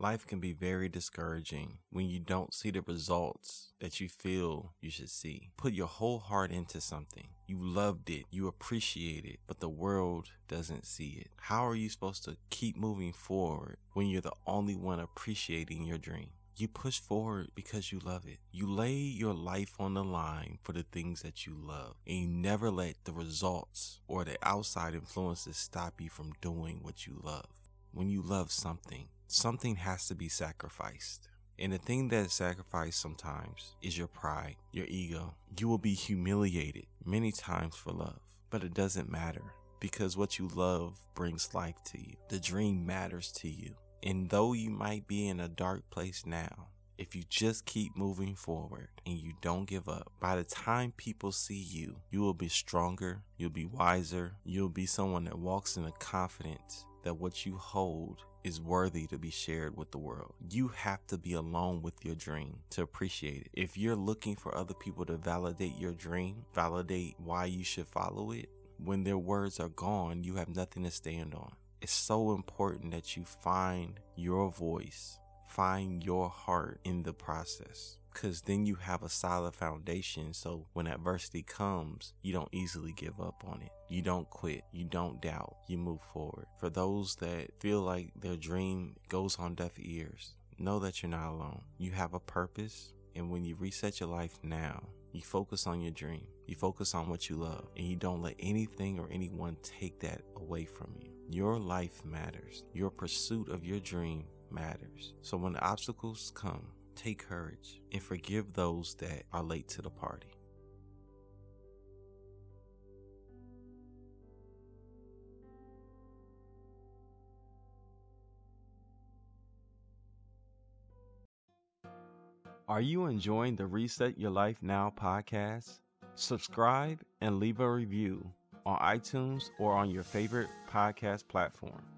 Life can be very discouraging when you don't see the results that you feel you should see. Put your whole heart into something. You loved it, you appreciate it, but the world doesn't see it. How are you supposed to keep moving forward when you're the only one appreciating your dream? You push forward because you love it. You lay your life on the line for the things that you love, and you never let the results or the outside influences stop you from doing what you love. When you love something, something has to be sacrificed. And the thing that is sacrificed sometimes is your pride, your ego. You will be humiliated many times for love, but it doesn't matter because what you love brings life to you. The dream matters to you. And though you might be in a dark place now, if you just keep moving forward and you don't give up, by the time people see you, you will be stronger, you'll be wiser, you'll be someone that walks in a confidence that what you hold is worthy to be shared with the world. You have to be alone with your dream to appreciate it. If you're looking for other people to validate your dream, validate why you should follow it, when their words are gone, you have nothing to stand on. It's so important that you find your voice, find your heart in the process because then you have a solid foundation. So when adversity comes, you don't easily give up on it. You don't quit. You don't doubt. You move forward. For those that feel like their dream goes on deaf ears, know that you're not alone. You have a purpose. And when you reset your life now, you focus on your dream. You focus on what you love and you don't let anything or anyone take that away from you. Your life matters. Your pursuit of your dream matters. So when the obstacles come, take courage and forgive those that are late to the party. Are you enjoying the Reset Your Life Now podcast? Subscribe and leave a review on iTunes or on your favorite podcast platform.